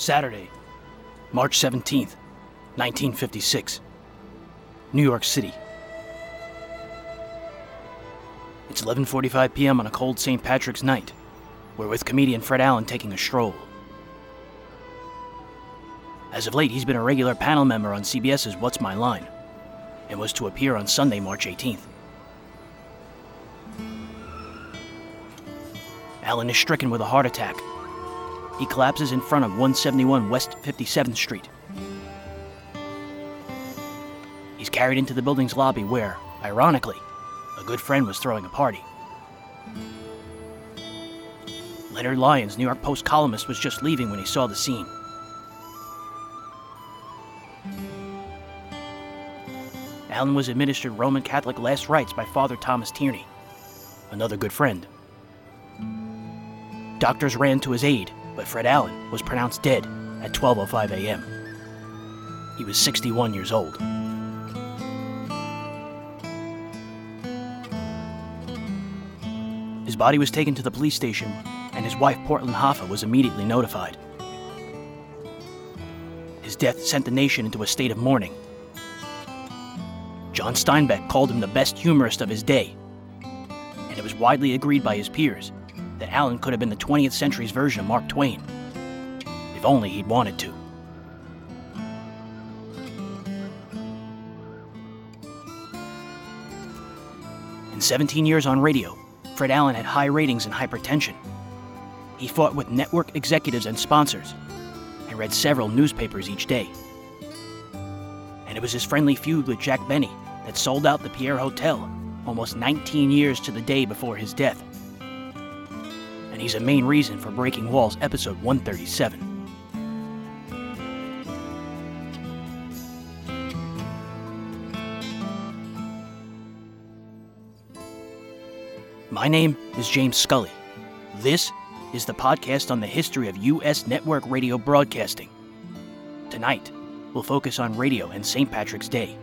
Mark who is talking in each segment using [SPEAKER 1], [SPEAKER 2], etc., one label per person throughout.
[SPEAKER 1] Saturday, March 17th, 1956. New York City. It's 11:45 p.m. on a cold St. Patrick's night. We're with comedian Fred Allen taking a stroll. As of late, he's been a regular panel member on CBS's What's My Line and was to appear on Sunday, March 18th. Allen is stricken with a heart attack. He collapses in front of 171 West 57th Street. He's carried into the building's lobby where, ironically, a good friend was throwing a party. Leonard Lyons, New York Post columnist, was just leaving when he saw the scene. Allen was administered Roman Catholic last rites by Father Thomas Tierney, another good friend. Doctors ran to his aid, but Fred Allen was pronounced dead at 12:05 a.m. He was 61 years old. His body was taken to the police station, and his wife, Portland Hoffa, was immediately notified. His death sent the nation into a state of mourning. John Steinbeck called him the best humorist of his day, and it was widely agreed by his peers that Allen could have been the 20th century's version of Mark Twain, if only he'd wanted to. In 17 years on radio, Fred Allen had high ratings and hypertension. He fought with network executives and sponsors and read several newspapers each day. And it was his friendly feud with Jack Benny that sold out the Pierre Hotel almost 19 years to the day before his death. And he's a main reason for Breaking Walls episode 137. My name is James Scully. This is the podcast on the history of U.S. network radio broadcasting. Tonight, we'll focus on radio and St. Patrick's Day.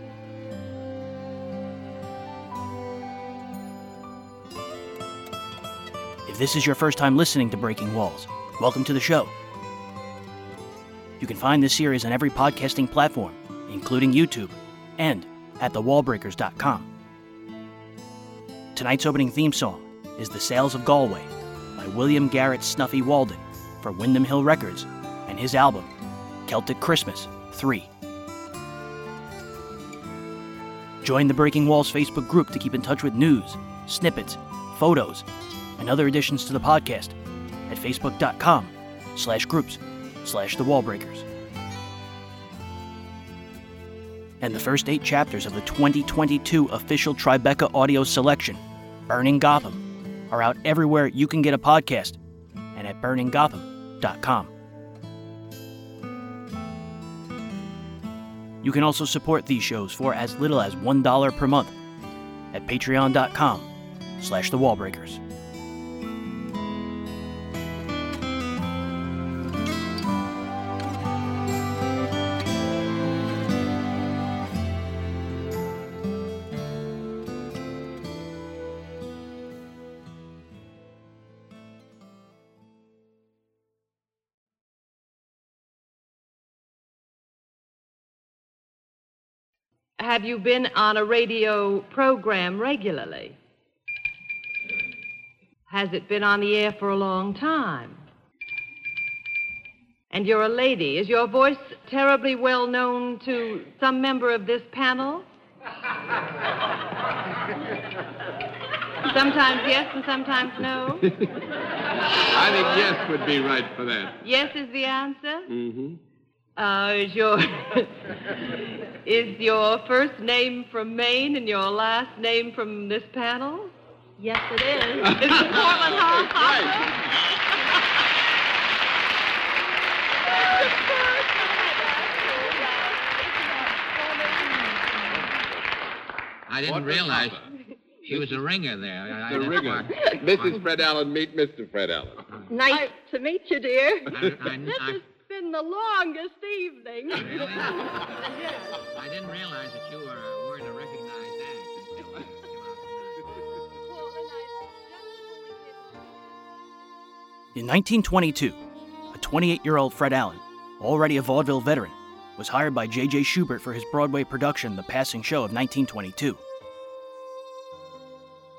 [SPEAKER 1] If this is your first time listening to Breaking Walls, welcome to the show. You can find this series on every podcasting platform, including YouTube, and at thewallbreakers.com. Tonight's opening theme song is The Sales of Galway by William Garrett Snuffy Walden for Windham Hill Records and his album, Celtic Christmas 3. Join the Breaking Walls Facebook group to keep in touch with news, snippets, photos, and other additions to the podcast at facebook.com slash groups slash the wallbreakers. And the first eight chapters of the 2022 official Tribeca audio selection, Burning Gotham, are out everywhere you can get a podcast and at burninggotham.com. You can also support these shows for as little as $1 per month at patreon.com slash the wallbreakers.
[SPEAKER 2] Have you been on a radio program regularly? Has it been on the air for a long time? And you're a lady. Is your voice terribly well known to some member of this panel? sometimes yes and sometimes no.
[SPEAKER 3] I think yes would be right for that.
[SPEAKER 2] Yes is the answer?
[SPEAKER 3] Mm-hmm.
[SPEAKER 2] Uh, is your is your first name from Maine and your last name from this panel? Yes, it is. Is it Portland Hall?
[SPEAKER 4] I didn't
[SPEAKER 3] What
[SPEAKER 4] realize
[SPEAKER 3] Papa?
[SPEAKER 4] he was a ringer there. I, I,
[SPEAKER 3] The
[SPEAKER 4] that's
[SPEAKER 3] rigger.
[SPEAKER 4] why-
[SPEAKER 3] Mrs. Fred Allen, meet Mr. Fred Allen.
[SPEAKER 5] Nice to meet you, dear.
[SPEAKER 4] I, I,
[SPEAKER 5] This
[SPEAKER 4] I,
[SPEAKER 5] has been the longest evening.
[SPEAKER 4] really? I didn't realize that you were, uh, weren't a recognized act until uh, you
[SPEAKER 1] In 1922, a 28 year old Fred Allen already a vaudeville veteran, was hired by J.J. Shubert for his Broadway production, The Passing Show of 1922.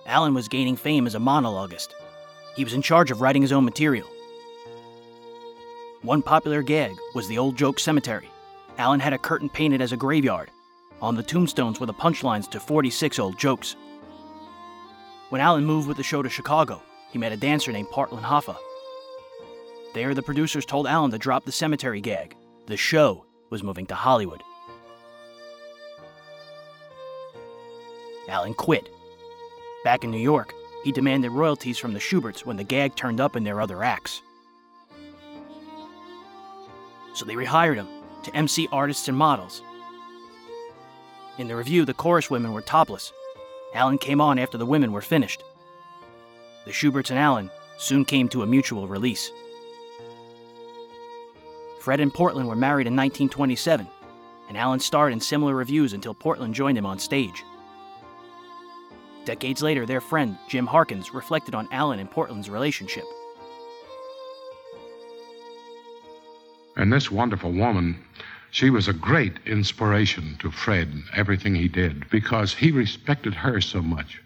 [SPEAKER 1] Allen was gaining fame as a monologuist. He was in charge of writing his own material. One popular gag was the Old Joke Cemetery. Allen had a curtain painted as a graveyard. On the tombstones were the punchlines to 46 old jokes. When Allen moved with the show to Chicago, he met a dancer named Portland Hoffa. There, the producers told Allen to drop the cemetery gag. The show was moving to Hollywood. Allen quit. Back in New York, he demanded royalties from the Shuberts when the gag turned up in their other acts. So they rehired him to MC artists and models. In the review, the chorus women were topless. Allen came on after the women were finished. The Shuberts and Allen soon came to a mutual release. Fred and Portland were married in 1927, and Allen starred in similar reviews until Portland joined him on stage. Decades later, their friend, Jim Harkins, reflected on Allen and Portland's relationship.
[SPEAKER 6] And this wonderful woman, she was a great inspiration to Fred, everything he did, because he respected her so much.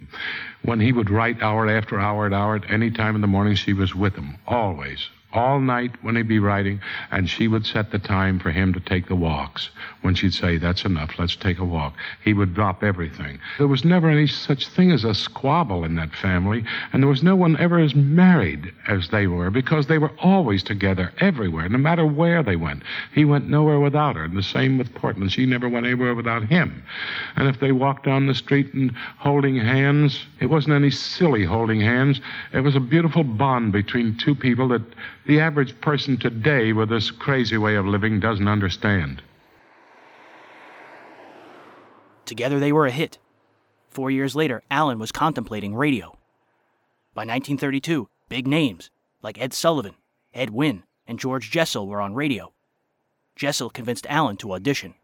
[SPEAKER 6] When he would write hour after hour at hour, at any time in the morning, she was with him, always, all night when he'd be writing, and she would set the time for him to take the walks. When she'd say, That's enough, let's take a walk, he would drop everything. There was never any such thing as a squabble in that family, and there was no one ever as married as they were because they were always together everywhere, no matter where they went. He went nowhere without her, and the same with Portland. She never went anywhere without him. And if they walked down the street and holding hands, it wasn't any silly holding hands. It was a beautiful bond between two people that the average person today with this crazy way of living doesn't understand.
[SPEAKER 1] Together they were a hit. Four years later, Allen was contemplating radio. By 1932, big names like Ed Sullivan, Ed Wynn, and George Jessel were on radio. Jessel convinced Allen to audition.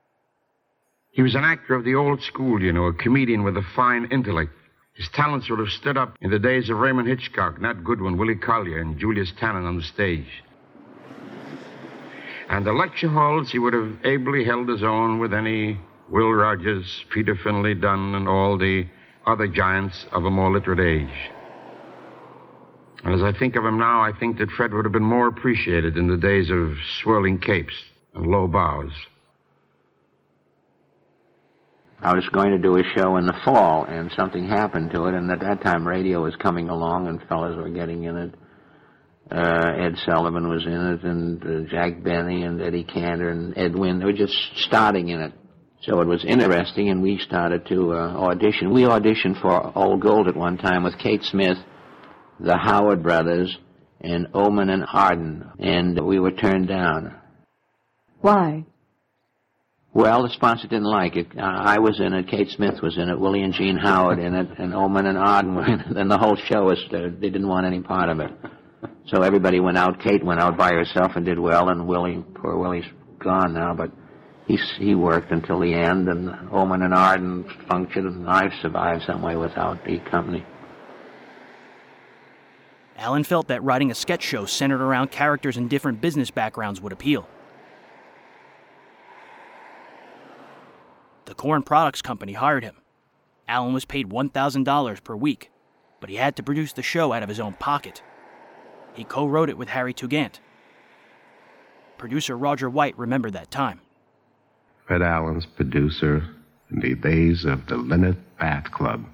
[SPEAKER 7] He was an actor of the old school, you know, a comedian with a fine intellect. His talents would have stood up in the days of Raymond Hitchcock, Nat Goodwin, Willie Collier, and Julius Tannen on the stage. And the lecture halls, he would have ably held his own with any Will Rogers, Peter Finley Dunne, and all the other giants of a more literate age. And as I think of him now, I think that Fred would have been more appreciated in the days of swirling capes and low bows.
[SPEAKER 4] I was going to do a show in the fall, and something happened to it. And at that time, radio was coming along, and fellas were getting in it. Uh, Ed Sullivan was in it, and uh, Jack Benny, and Eddie Cantor, and Ed Wynn. They were just starting in it. So it was interesting, and we started to uh, audition. We auditioned for Old Gold at one time with Kate Smith, the Howard brothers, and Ohman and Arden, and we were turned down.
[SPEAKER 8] Why?
[SPEAKER 4] Well, the sponsor didn't like it. Uh, I was in it. Kate Smith was in it. Willie and Jean Howard in it, and Ohman and Arden were in it. And the whole show was uh, they didn't want any part of it. So everybody went out. Kate went out by herself and did well, and Willie, poor Willie's gone now, but he he worked until the end. And Ohman and Arden functioned, and I've survived some way without the company.
[SPEAKER 1] Allen felt that writing a sketch show centered around characters in different business backgrounds would appeal. The Corn Products Company hired him. Allen was paid $1,000 per week, but he had to produce the show out of his own pocket. He co wrote it with Harry Tugend. Producer Roger White remembered that time.
[SPEAKER 6] Fred Allen's producer in the days of the Linit Bath Club.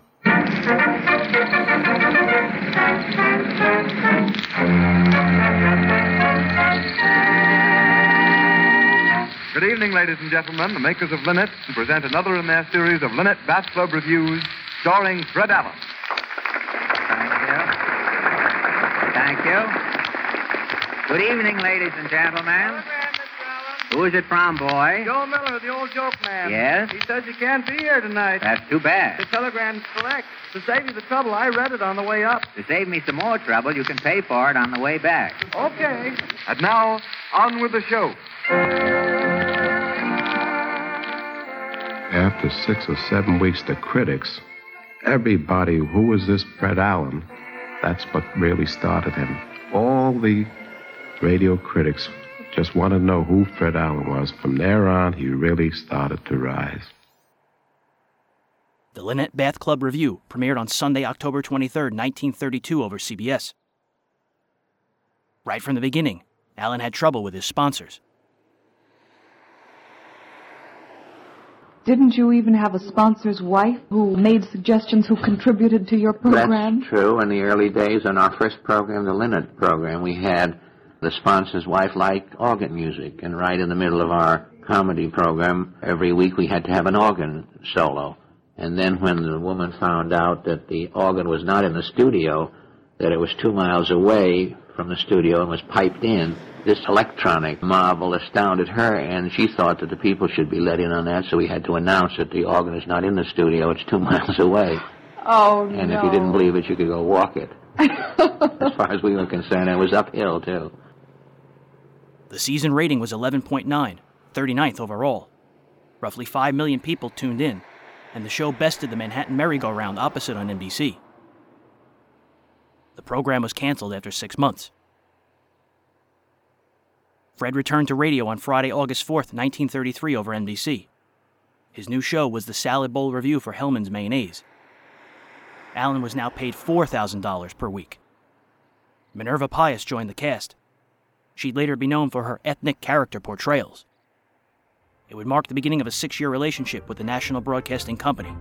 [SPEAKER 9] Good evening, ladies and gentlemen. The makers of Linit present another in their series of Linit Bath Club reviews starring Fred Allen.
[SPEAKER 10] Thank you. Good evening, ladies and gentlemen. Who is it from, boy?
[SPEAKER 11] Joe Miller, the old joke man.
[SPEAKER 10] Yes?
[SPEAKER 11] He says you can't be here tonight.
[SPEAKER 10] That's too bad.
[SPEAKER 11] The telegram's correct. To save you the trouble, I read it on the way up.
[SPEAKER 10] To save me some more trouble, you can pay for it on the way back.
[SPEAKER 11] Okay.
[SPEAKER 9] And now, on with the show.
[SPEAKER 6] After six or seven weeks, the critics, everybody, who was this Fred Allen? That's what really started him. All the radio critics
[SPEAKER 12] just wanted to know who Fred Allen was. From there on, he really started to rise.
[SPEAKER 1] The Linit Bath Club Review premiered on Sunday, October 23, 1932, over CBS. Right from the beginning, Allen had trouble with his sponsors.
[SPEAKER 8] Didn't you even have a sponsor's wife who made suggestions, who contributed to your program?
[SPEAKER 4] That's true. In the early days, on our first program, the Linit program, we had the sponsor's wife like organ music, and right in the middle of our comedy program, every week we had to have an organ solo. And then when the woman found out that the organ was not in the studio, that it was two miles away from the studio and was piped in, this electronic marvel astounded her, and she thought that the people should be let in on that, so we had to announce that the organ is not in the studio, it's two miles away.
[SPEAKER 8] Oh,
[SPEAKER 4] And
[SPEAKER 8] no.
[SPEAKER 4] if you didn't believe it, you could go walk it. as far as we were concerned, it was uphill, too.
[SPEAKER 1] The season rating was 11.9, 39th overall. Roughly 5 million people tuned in, and the show bested the Manhattan Merry-Go-Round opposite on NBC. The program was canceled after six months. Fred returned to radio on Friday, August 4, 1933, over NBC. His new show was the Salad Bowl Review for Hellmann's Mayonnaise. Allen was now paid $4,000 per week. Minerva Pious joined the cast. She'd later be known for her ethnic character portrayals. It would mark the beginning of a six year relationship with the National Broadcasting Company.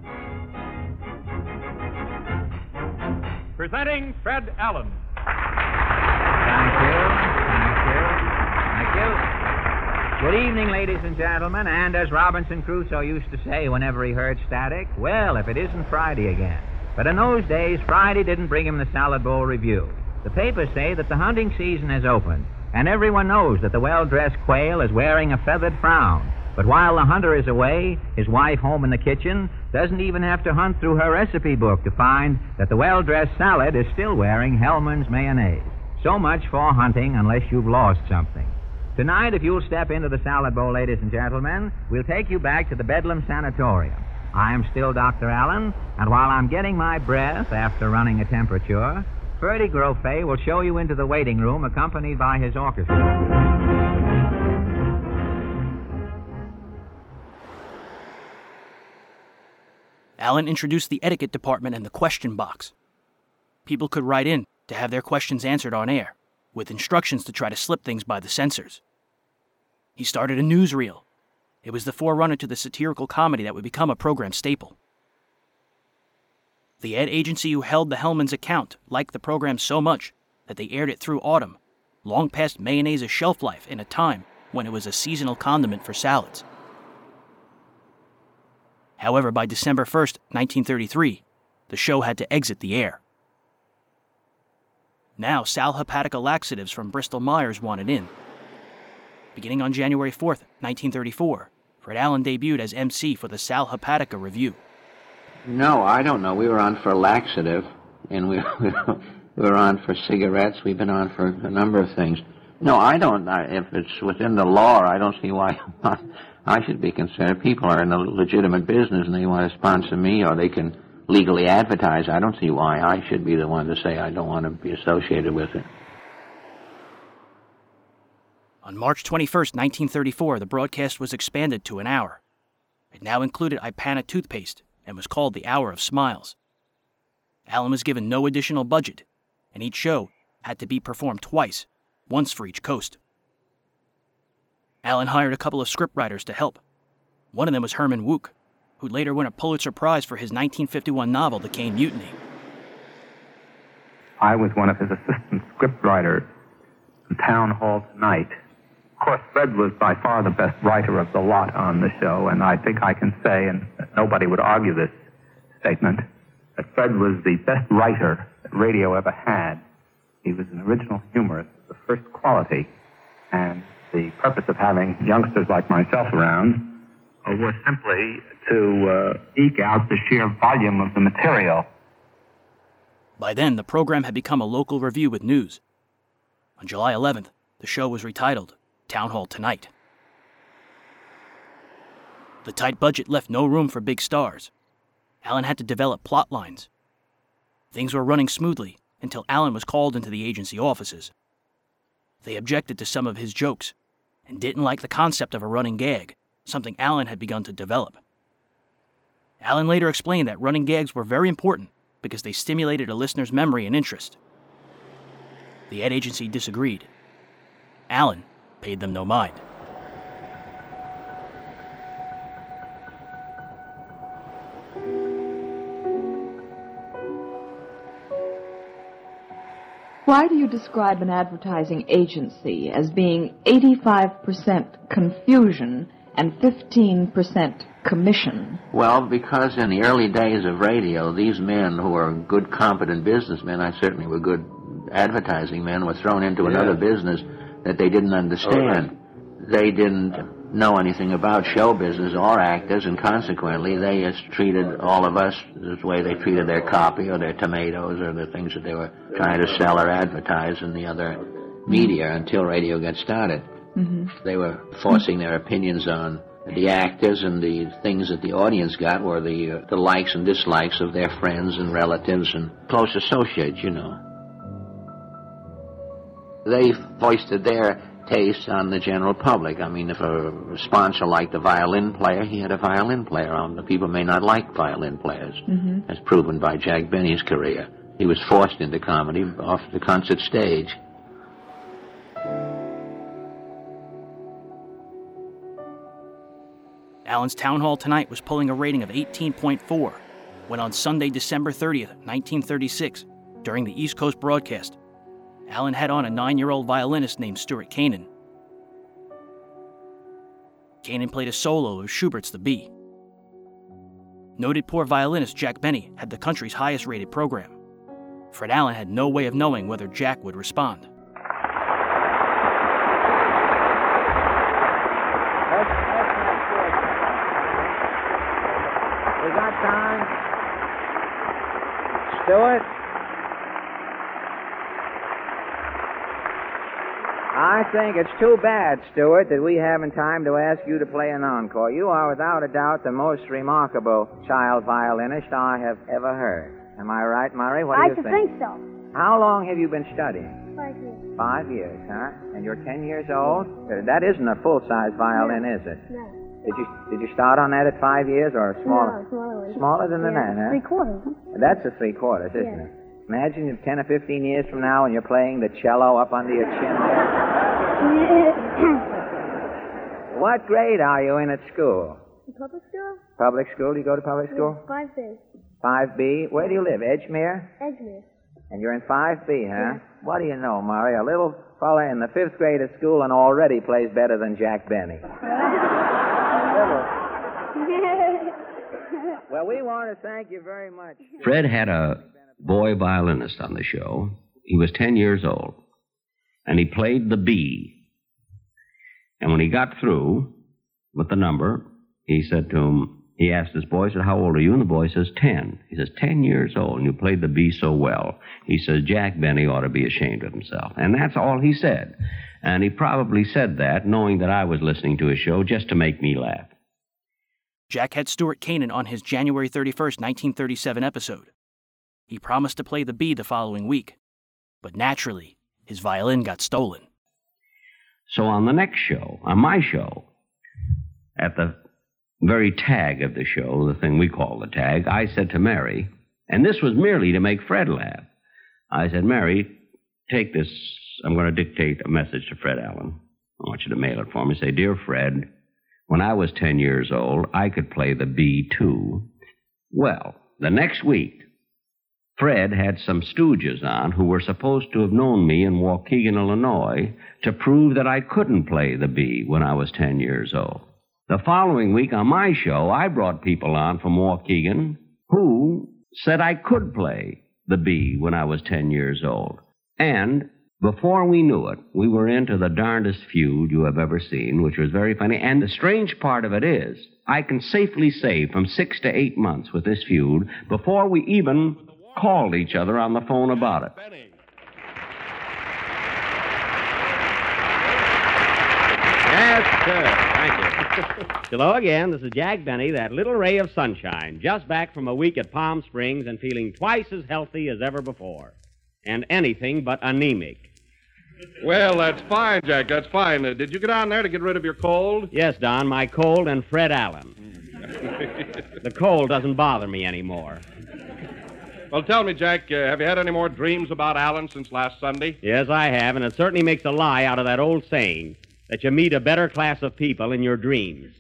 [SPEAKER 10] Presenting Fred Allen.
[SPEAKER 13] Thank you. Thank you. Thank you. Good evening, ladies and gentlemen. And as Robinson Crusoe used to say whenever he heard static, well, if it isn't Friday again. But in those days, Friday didn't bring him the Salad Bowl Review. The papers say that the hunting season has opened, and everyone knows that the well dressed quail is wearing a feathered frown. But while the hunter is away, his wife home in the kitchen doesn't even have to hunt through her recipe book to find that the well dressed salad is still wearing Hellmann's mayonnaise. So much for hunting unless you've lost something. Tonight, if you'll step into the salad bowl, ladies and gentlemen, we'll take you back to the Bedlam Sanatorium. I am still Dr. Allen, and while I'm getting my breath after running a temperature, Ferde Grofé will show you into the waiting room accompanied by his orchestra.
[SPEAKER 1] Allen introduced the etiquette department and the question box. People could write in to have their questions answered on air, with instructions to try to slip things by the censors. He started a newsreel. It was the forerunner to the satirical comedy that would become a program staple. The ad agency who held the Hellmann's account liked the program so much that they aired it through autumn, long past mayonnaise's shelf life in a time when it was a seasonal condiment for salads. However, by December 1st, 1933, the show had to exit the air. Now, Sal Hepatica laxatives from Bristol Myers wanted in. Beginning on January 4th, 1934, Fred Allen debuted as MC for the Sal Hepatica Review.
[SPEAKER 4] No, I don't know. We were on for laxative, and we, we were on for cigarettes. We've been on for a number of things. No, I don't. I, if it's within the law, I don't see why I should be considered. People are in a legitimate business, and they want to sponsor me, or they can legally advertise. I don't see why I should be the one to say I don't want to be associated with it.
[SPEAKER 1] On March 21st, 1934, the broadcast was expanded to an hour. It now included Ipana toothpaste and was called the Hour of Smiles. Allen was given no additional budget, and each show had to be performed twice, once for each coast. Allen hired a couple of scriptwriters to help. One of them was Herman Wouk, who'd later won a Pulitzer Prize for his 1951 novel, The Caine Mutiny.
[SPEAKER 14] I was one of his assistant scriptwriters in Town Hall Tonight. Of course, Fred was by far the best writer of the lot on the show, and I think I can say, and nobody would argue this statement, that Fred was the best writer that radio ever had. He was an original humorist of the first quality, and the purpose of having youngsters like myself around uh, was simply to uh, eke out the sheer volume of the material.
[SPEAKER 1] By then, the program had become a local review with news. On July 11th, the show was retitled Town Hall Tonight. The tight budget left no room for big stars. Allen had to develop plot lines. Things were running smoothly until Allen was called into the agency offices. They objected to some of his jokes, and didn't like the concept of a running gag, something Allen had begun to develop. Allen later explained that running gags were very important because they stimulated a listener's memory and interest. The ad agency disagreed. Allen paid them no mind.
[SPEAKER 8] Why do you describe an advertising agency as being 85% confusion and 15% commission?
[SPEAKER 4] Well, because in the early days of radio, these men who were good, competent businessmen, I certainly were good advertising men, were thrown into another business that they didn't understand. They didn't know anything about show business or actors, and consequently, they just treated all of us the way they treated their copy or their tomatoes or the things that they were trying to sell or advertise in the other media until radio got started.
[SPEAKER 8] Mm-hmm.
[SPEAKER 4] They were forcing their opinions on the actors and the things that the audience got were the uh, the likes and dislikes of their friends and relatives and close associates, you know. They foisted their taste on the general public. I mean, if a sponsor liked a violin player, he had a violin player on. The people may not like violin players,
[SPEAKER 8] Mm-hmm.
[SPEAKER 4] as proven by Jack Benny's career. He was forced into comedy off the concert stage.
[SPEAKER 1] Allen's Town Hall Tonight was pulling a rating of 18.4 when on Sunday, December 30th, 1936, during the East Coast broadcast, Allen had on a nine year old violinist named Stuart Canin. Canin played a solo of Schubert's The Bee. Noted poor violinist Jack Benny had the country's highest rated program. Fred Allen had no way of knowing whether Jack would respond.
[SPEAKER 13] We got time. Stuart? I think it's too bad, Stuart, that we haven't time to ask you to play an encore. You are without a doubt the most remarkable child violinist I have ever heard. Am I right, Murray? What do
[SPEAKER 15] I
[SPEAKER 13] you
[SPEAKER 15] should
[SPEAKER 13] think?
[SPEAKER 15] think so.
[SPEAKER 13] How long have you been studying?
[SPEAKER 15] Thank you.
[SPEAKER 13] Five years, huh? And you're ten years old? That isn't a full-size violin, is it?
[SPEAKER 15] No.
[SPEAKER 13] Did you did you start on that at five years or smaller?
[SPEAKER 15] No, smaller one.
[SPEAKER 13] Smaller than
[SPEAKER 15] yeah,
[SPEAKER 13] that, huh?
[SPEAKER 15] Three quarters.
[SPEAKER 13] That's a three quarters, isn't
[SPEAKER 15] Yeah.
[SPEAKER 13] it? Imagine if 10 or 15 years from now and you're playing the cello up under your chin. What grade are you in at school?
[SPEAKER 15] Public school?
[SPEAKER 13] Public school? Do you go to public school?
[SPEAKER 15] Five B.
[SPEAKER 13] 5B? Where do you live? Edgemere?
[SPEAKER 15] Edgemere.
[SPEAKER 13] And you're in 5B, huh? What do you know, Murray? A little fella in the fifth grade at school and already plays better than Jack Benny. Well, we want to thank you very much.
[SPEAKER 16] Fred had a boy violinist on the show. He was 10 years old. And he played the B. And when he got through with the number, he said to him, he asked his boy, he said, How old are you? And the boy says, 10. He says, 10 years old, and you played the B so well. He says, Jack Benny ought to be ashamed of himself. And that's all he said. And he probably said that knowing that I was listening to his show just to make me laugh.
[SPEAKER 1] Jack had Stuart Canin on his January 31st, 1937 episode. He promised to play the B the following week, but naturally, his violin got stolen.
[SPEAKER 16] So on the next show, on my show, at the very tag of the show, the thing we call the tag, I said to Mary, and this was merely to make Fred laugh. I said, Mary, take this. I'm going to dictate a message to Fred Allen. I want you to mail it for me. Say, Dear Fred, when I was 10 years old, I could play the B too. Well, the next week, Fred had some stooges on who were supposed to have known me in Waukegan, Illinois, to prove that I couldn't play the B when I was 10 years old. The following week on my show, I brought people on from Waukegan who said I could play the B when I was 10 years old. And before we knew it, we were into the darndest feud you have ever seen, which was very funny. And the strange part of it is, I can safely say from six to eight months with this feud before we even called each other on the phone about it.
[SPEAKER 17] Yes, sir. Thank you. Hello again. This is Jack Benny, that little ray of sunshine, just back from a week at Palm Springs and feeling twice as healthy as ever before. And anything but anemic.
[SPEAKER 18] Well, that's fine, Jack. That's fine. Uh, did you get down there to get rid of your cold?
[SPEAKER 19] Yes, Don, my cold and Fred Allen. the cold doesn't bother me anymore.
[SPEAKER 18] Well, tell me, Jack, uh, have you had any more dreams about Allen since last Sunday?
[SPEAKER 19] Yes, I have, and it certainly makes a lie out of that old saying that you meet a better class of people in your dreams.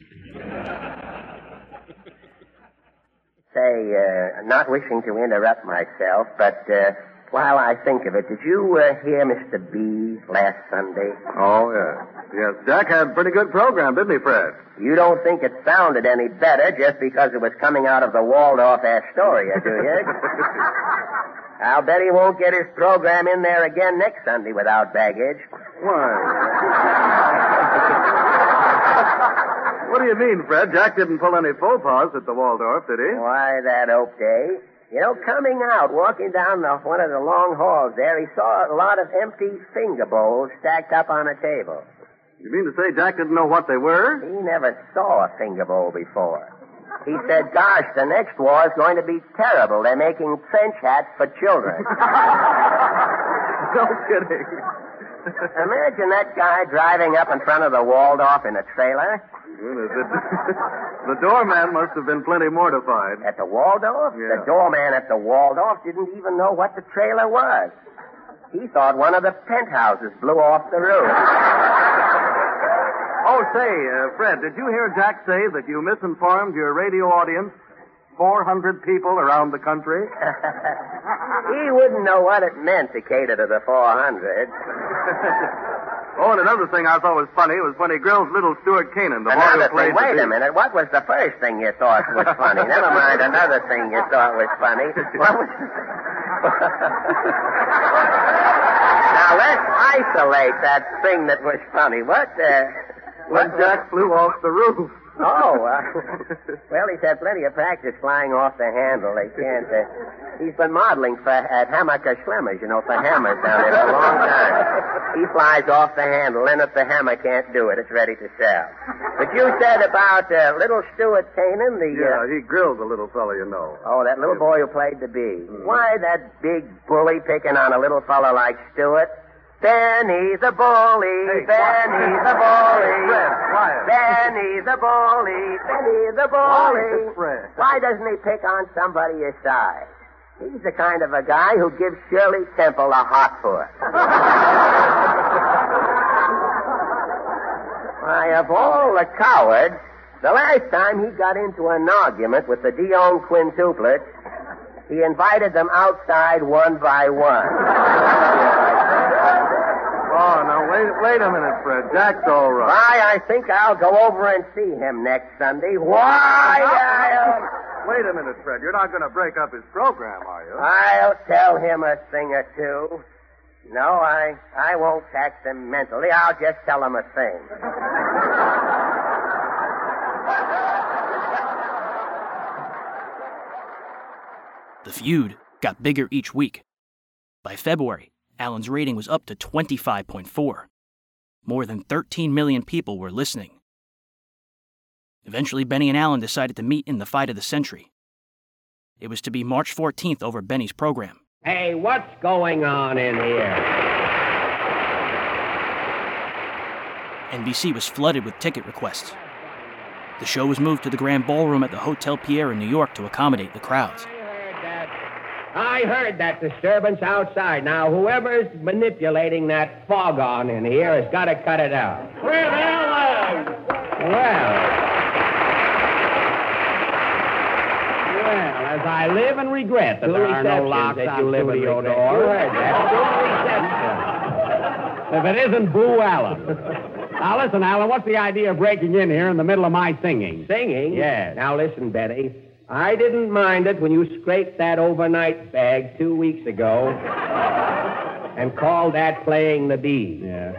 [SPEAKER 20] Say, uh, not wishing to interrupt myself, but uh, while I think of it, did you uh, hear Mr. B last Sunday?
[SPEAKER 3] Oh, yeah. Yes, Jack had a pretty good program, didn't he, Fred?
[SPEAKER 20] You don't think it sounded any better just because it was coming out of the Waldorf Astoria, do you? I'll bet he won't get his program in there again next Sunday without baggage. Why?
[SPEAKER 3] what do you mean, Fred? Jack didn't pull any faux pas at the Waldorf, did he?
[SPEAKER 20] Why, that Oak Day. You know, coming out, walking down the, one of the long halls there, he saw a lot of empty finger bowls stacked up on a table.
[SPEAKER 3] You mean to say Jack didn't know what they were?
[SPEAKER 20] He never saw a finger bowl before. He said, gosh, the next war is going to be terrible. They're making trench hats for children.
[SPEAKER 3] no kidding.
[SPEAKER 20] Imagine that guy driving up in front of the Waldorf in a trailer.
[SPEAKER 3] Goodness, it- the doorman must have been plenty mortified.
[SPEAKER 20] At the Waldorf?
[SPEAKER 3] Yeah.
[SPEAKER 20] The doorman at the Waldorf didn't even know what the trailer was. He thought one of the penthouses blew off the roof.
[SPEAKER 3] Oh, say, uh, Fred, did you hear Jack say that you misinformed your radio audience? 400 people around the country?
[SPEAKER 20] he wouldn't know what it meant to cater to the 400.
[SPEAKER 3] Oh, and another thing I thought was funny was when he grills little Stuart Canin, the boy who played
[SPEAKER 20] thing, wait a minute. What was the first thing you thought was funny? Never mind another thing you thought was funny. What was... now let's isolate that thing that was funny. What? Uh,
[SPEAKER 3] When Jack flew off the roof.
[SPEAKER 20] Oh, uh, well, he's had plenty of practice flying off the handle. They can't. Uh, he's been modeling for at Hammacher Schlemmers, you know, for hammers down there for a long time. He flies off the handle, and if the hammer can't do it, it's ready to sell. But you said about uh, little Stuart Canin, the.
[SPEAKER 3] Yeah,
[SPEAKER 20] Uh,
[SPEAKER 3] he grilled the little fellow, you know.
[SPEAKER 20] Oh, that little boy who played the bee. Why that big bully picking on a little fellow like Stuart? He's a bully. then he's a bully. Then he's a bully. Then he's a bully. Why doesn't he pick on somebody his size? He's the kind of a guy who gives Shirley Temple a hot foot. Why, of all the cowards, the last time he got into an argument with the Dionne quintuplets, he invited them outside one by one.
[SPEAKER 3] Now, wait, wait a minute, Fred. Jack's all right.
[SPEAKER 20] Why, I think I'll go over and see him next Sunday. Why, I'll, uh,
[SPEAKER 3] Wait a minute, Fred. You're not going to break up his program, are you?
[SPEAKER 20] I'll tell him a thing or two. No, I, I won't tax him mentally. I'll just tell him a thing.
[SPEAKER 1] The feud got bigger each week. By February, Allen's rating was up to 25.4. More than 13 million people were listening. Eventually, Benny and Allen decided to meet in the fight of the century. It was to be March 14th over Benny's program.
[SPEAKER 10] Hey, what's going on in here?
[SPEAKER 1] NBC was flooded with ticket requests. The show was moved to the Grand Ballroom at the Hotel Pierre in New York to accommodate the crowds.
[SPEAKER 10] I heard that disturbance outside. Now, whoever's manipulating that foghorn in here has got to cut it out.
[SPEAKER 21] Fred Allen!
[SPEAKER 10] Well. Well, as I live and regret that
[SPEAKER 19] Two
[SPEAKER 10] there are no locks
[SPEAKER 19] that
[SPEAKER 10] on
[SPEAKER 19] you live and
[SPEAKER 10] studio doors.
[SPEAKER 19] You heard
[SPEAKER 10] that. If it isn't Boo Allen. Now, listen, Allen, what's the idea of breaking in here in the middle of my singing?
[SPEAKER 19] Singing?
[SPEAKER 10] Yes.
[SPEAKER 19] Now listen, Betty. I didn't mind it when you scraped that overnight bag two weeks ago and called that playing the bee.
[SPEAKER 10] Yeah.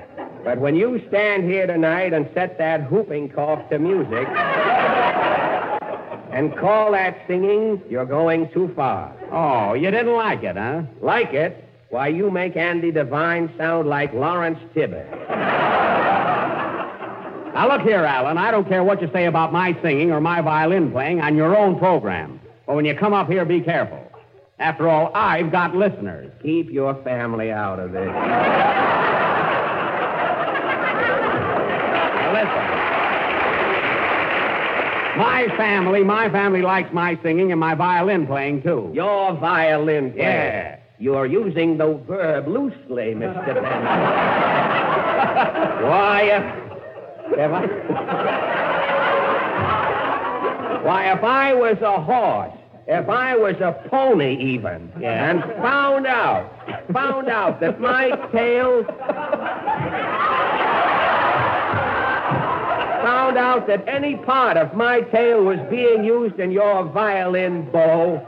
[SPEAKER 19] But when you stand here tonight and set that whooping cough to music and call that singing, you're going too far.
[SPEAKER 10] Oh, you didn't like it, huh?
[SPEAKER 19] Like it? Why, you make Andy Devine sound like Lawrence Tibbett.
[SPEAKER 10] Now, look here, Allen. I don't care what you say about my singing or my violin playing on your own program. But when you come up here, be careful. After all, I've got listeners.
[SPEAKER 19] Keep your family out of this.
[SPEAKER 10] listen. My family, my family likes my singing and my violin playing, too.
[SPEAKER 19] Your violin playing.
[SPEAKER 10] Yeah.
[SPEAKER 19] You're using the verb loosely, Mr. Benson. Why, uh,
[SPEAKER 10] If I... Why, if I was a horse, if I was a pony even,
[SPEAKER 19] Yeah.
[SPEAKER 10] and found out, found out that my tail, found out that any part of my tail was being used in your violin bow,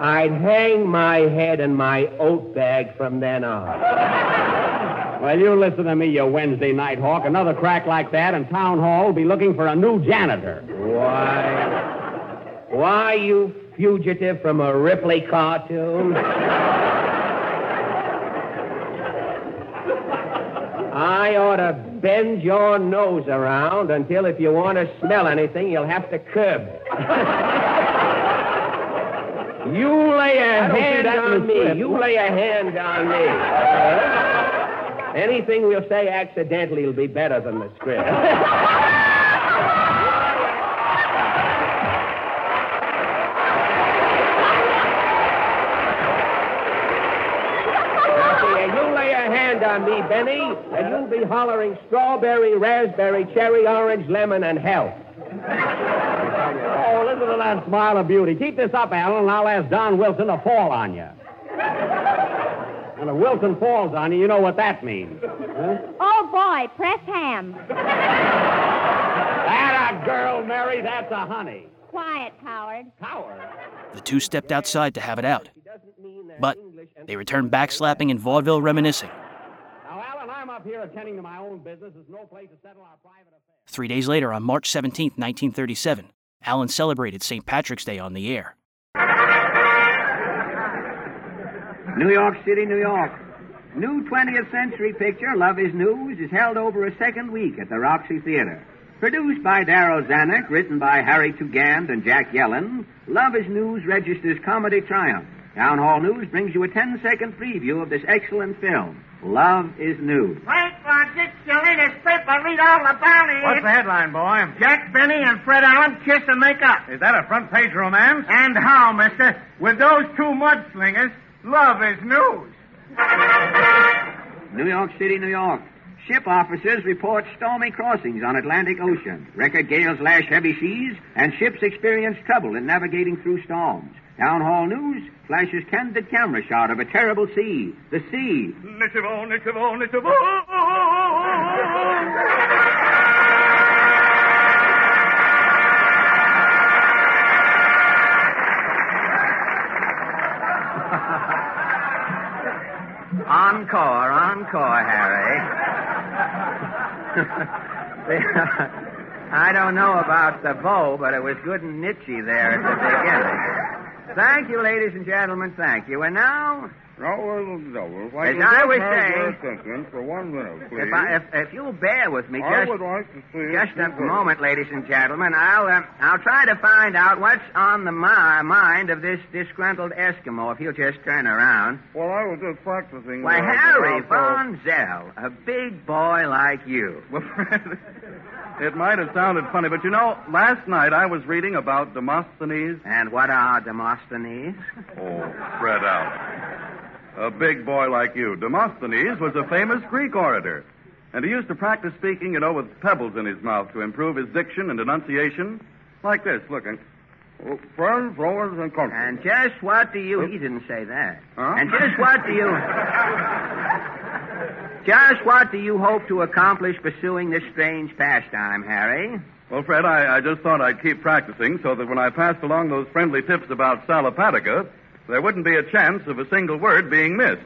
[SPEAKER 10] I'd hang my head in my oat bag from then on. Well, you listen to me, you Wednesday night hawk. Another crack like that, and Town Hall will be looking for a new janitor.
[SPEAKER 19] Why? Why, you fugitive from a Ripley cartoon? I ought to bend your nose around until if you want to smell anything, you'll have to curb it. you lay a hand on me. You lay a hand on me. Anything we'll say accidentally will be better than the script. Now, you lay a hand on me, Benny, and you'll be hollering strawberry, raspberry, cherry, orange, lemon, and health.
[SPEAKER 10] Oh, listen to that smile of beauty. Keep this up, Allen, and I'll ask Don Wilson to fall on you. And if Wilson falls on you, you know what that means. Huh?
[SPEAKER 22] Oh, boy, press ham.
[SPEAKER 10] That a girl, Mary. That's a honey.
[SPEAKER 22] Quiet, coward.
[SPEAKER 10] Coward?
[SPEAKER 1] The two stepped outside to have it out. But they returned backslapping and vaudeville reminiscing.
[SPEAKER 10] Now, Allen, I'm up here attending to my own business. There's no place to settle our private affairs.
[SPEAKER 1] Three days later, on March 17, 1937, Allen celebrated St. Patrick's Day on the air.
[SPEAKER 13] New York City, New York. New 20th century picture, Love is News, is held over a second week at the Roxy Theater. Produced by Darryl Zanuck, written by Harry Tugend and Jack Yellen, Love is News registers comedy triumph. Town Hall News brings you a 10 second preview of this excellent film, Love is News.
[SPEAKER 23] Wait for Dick Salinas paper. Read all about it.
[SPEAKER 24] What's the headline, boy?
[SPEAKER 23] Jack Benny and Fred Allen kiss and make up.
[SPEAKER 24] Is that a front page romance?
[SPEAKER 23] And how, mister? With those two mudslingers, love is news.
[SPEAKER 13] New York City, New York. Ship officers report stormy crossings on Atlantic Ocean. Record gales lash heavy seas, and ships experience trouble in navigating through storms. Town Hall News flashes candid camera shot of a terrible sea. The sea. Encore, encore, Harry. I don't know about the bow, but it was good and nichey there at the beginning. Thank you, ladies and gentlemen. Thank you. And now,
[SPEAKER 25] No, well, no, well, if I
[SPEAKER 13] As I was saying-
[SPEAKER 25] attention for one minute, please.
[SPEAKER 13] if, I, if, if you'll bear with me,
[SPEAKER 25] I
[SPEAKER 13] just
[SPEAKER 25] would like to see
[SPEAKER 13] just a moment, ladies and gentlemen. I'll uh, I'll try to find out what's on the mi- mind of this disgruntled Eskimo. If you'll just turn around.
[SPEAKER 25] Well, I was just practicing.
[SPEAKER 13] Why, Harry
[SPEAKER 25] also-
[SPEAKER 13] Von Zell, a big boy like you.
[SPEAKER 3] It might have sounded funny, but you know, last night I was reading about Demosthenes.
[SPEAKER 13] And what are Demosthenes?
[SPEAKER 3] Oh, spread out. A big boy like you. Demosthenes was a famous Greek orator. And he used to practice speaking, you know, with pebbles in his mouth to improve his diction and enunciation. Like this, look.
[SPEAKER 25] Oh, friends, rowers, and country.
[SPEAKER 13] And just what do you... Oh. He didn't say that.
[SPEAKER 25] Huh?
[SPEAKER 13] And just what do you... Just what do you hope to accomplish pursuing this strange pastime, Harry?
[SPEAKER 3] Well, Fred, I, I just thought I'd keep practicing so that when I passed along those friendly tips about Sal Hepatica, there wouldn't be a chance of a single word being missed.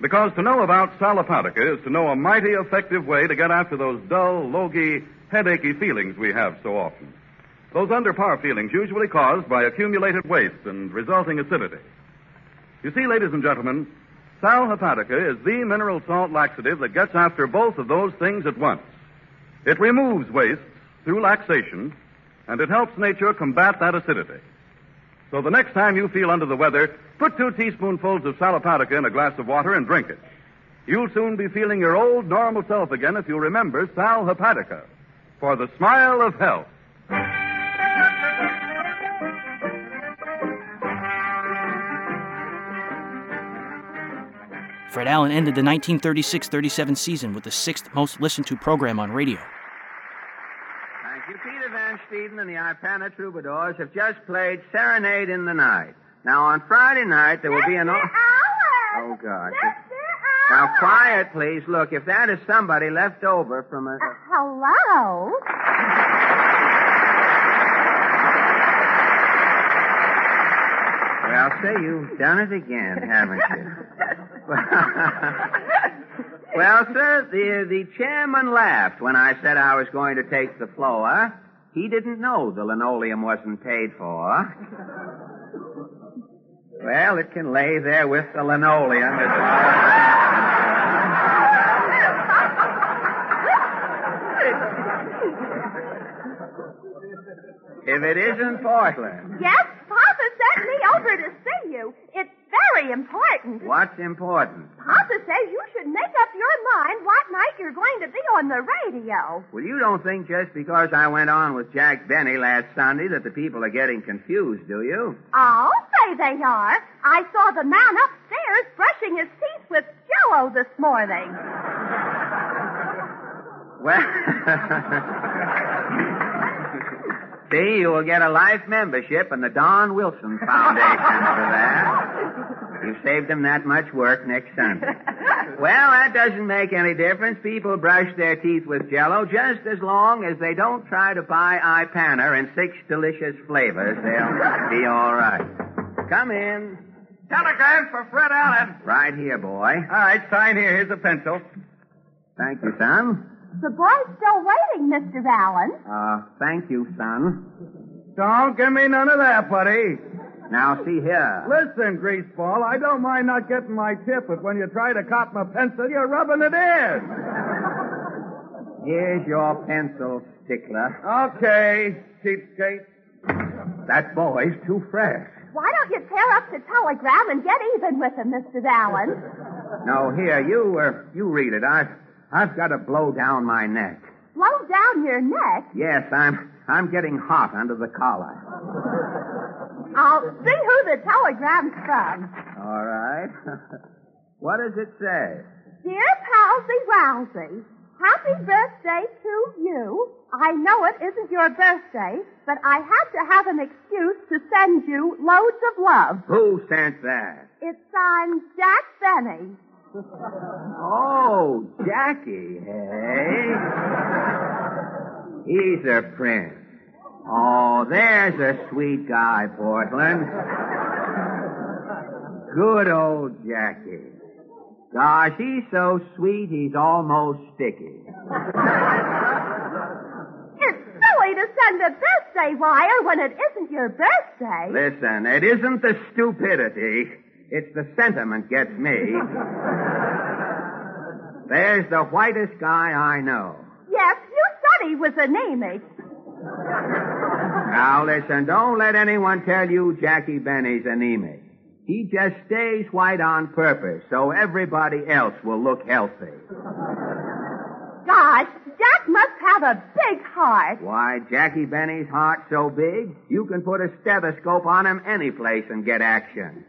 [SPEAKER 3] Because to know about Sal Hepatica is to know a mighty effective way to get after those dull, logy, headachy feelings we have so often. Those underpower feelings usually caused by accumulated waste and resulting acidity. You see, ladies and gentlemen, Sal Hepatica is the mineral salt laxative that gets after both of those things at once. It removes wastes through laxation, and it helps nature combat that acidity. So the next time you feel under the weather, put two teaspoonfuls of Sal Hepatica in a glass of water and drink it. You'll soon be feeling your old normal self again if you remember Sal Hepatica for the smile of health.
[SPEAKER 1] Fred Allen ended the 1936 37 season with the sixth most listened to program on radio.
[SPEAKER 13] Thank you. Peter Van Steeden and the Ipana Troubadours have just played Serenade in the Night. Now, on Friday night, there will be an. Oh, gosh. Now, quiet, please. Look, if that is somebody left over from a.
[SPEAKER 26] Hello?
[SPEAKER 13] Well, say, you've done it again, haven't you? well, sir, the, the chairman laughed when I said I was going to take the floor. He didn't know the linoleum wasn't paid for. Well, it can lay there with the linoleum If it isn't Portland.
[SPEAKER 26] Yes, Papa sent me over to see you. It's very important.
[SPEAKER 13] What's important?
[SPEAKER 26] Papa says you should make up your mind what night you're going to be on the radio.
[SPEAKER 13] Well, you don't think just because I went on with Jack Benny last Sunday that the people are getting confused, do you?
[SPEAKER 26] I'll say they are. I saw the man upstairs brushing his teeth with jello this morning.
[SPEAKER 13] Well, see, you will get a life membership in the Don Wilson Foundation for that. You've saved them that much work next Sunday. Well, that doesn't make any difference. People brush their teeth with Jello just as long as they don't try to buy Ipana in six delicious flavors. They'll be all right. Come in.
[SPEAKER 25] Telegram for Fred Allen.
[SPEAKER 13] Right here, boy.
[SPEAKER 25] All right, sign here. Here's a pencil.
[SPEAKER 13] Thank you, son.
[SPEAKER 26] The boy's still waiting, Mr. Allen.
[SPEAKER 13] Uh, thank you, son.
[SPEAKER 25] Don't give me none of that, buddy.
[SPEAKER 13] Now, see here.
[SPEAKER 25] Listen, Greaseball, I don't mind not getting my tip, but when you try to cop my pencil, you're rubbing it in.
[SPEAKER 13] Here's your pencil, stickler.
[SPEAKER 25] Okay, cheapskate.
[SPEAKER 13] That boy's too fresh.
[SPEAKER 26] Why don't you tear up the telegram and get even with him, Mr. Allen?
[SPEAKER 13] No, here, you, uh, you read it. I've, I've got to blow down my neck.
[SPEAKER 26] Blow down your neck.
[SPEAKER 13] Yes, I'm, I'm getting hot under the collar.
[SPEAKER 26] I'll see who the telegram's from.
[SPEAKER 13] All right. what does it say?
[SPEAKER 26] Dear Palsy Rousey, happy birthday to you. I know it isn't your birthday, but I had to have an excuse to send you loads of love.
[SPEAKER 13] Who sent that?
[SPEAKER 26] It's signed Jack Benny.
[SPEAKER 13] Oh, Jackie, hey? He's a prince. Oh, there's a sweet guy, Portland. Good old Jackie. Gosh, he's so sweet he's almost sticky.
[SPEAKER 26] It's silly to send a birthday wire when it isn't your birthday.
[SPEAKER 13] Listen, it isn't the stupidity. It's the sentiment gets me. There's the whitest guy I know.
[SPEAKER 26] Yes, you said he was anemic.
[SPEAKER 13] Now listen, don't let anyone tell you Jackie Benny's anemic. He just stays white on purpose so everybody else will look healthy.
[SPEAKER 26] Gosh, Jack must have a big heart.
[SPEAKER 13] Why, Jackie Benny's heart so big, you can put a stethoscope on him any place and get action.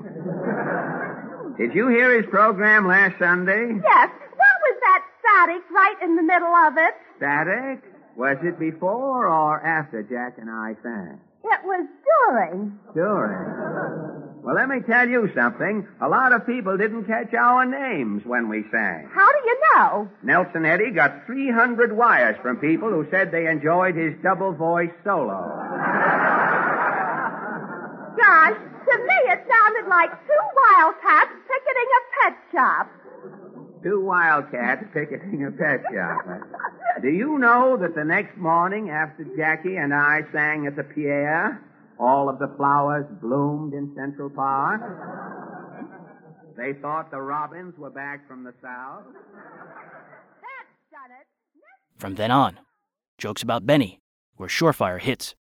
[SPEAKER 13] Did you hear his program last Sunday?
[SPEAKER 26] Yes, what was that static right in the middle of it?
[SPEAKER 13] Static? Was it before or after Jack and I sang?
[SPEAKER 26] It was during.
[SPEAKER 13] During. Well, let me tell you something. A lot of people didn't catch our names when we sang.
[SPEAKER 26] How do you know?
[SPEAKER 13] Nelson Eddy got 300 wires from people who said they enjoyed his double voice solo.
[SPEAKER 26] Gosh, to me it sounded like two wildcats picketing a pet shop.
[SPEAKER 13] Two wildcats picketing a pet shop. Do you know that the next morning after Jackie and I sang at the Pierre, all of the flowers bloomed in Central Park? They thought the robins were back from the south.
[SPEAKER 1] From then on, jokes about Benny were surefire hits.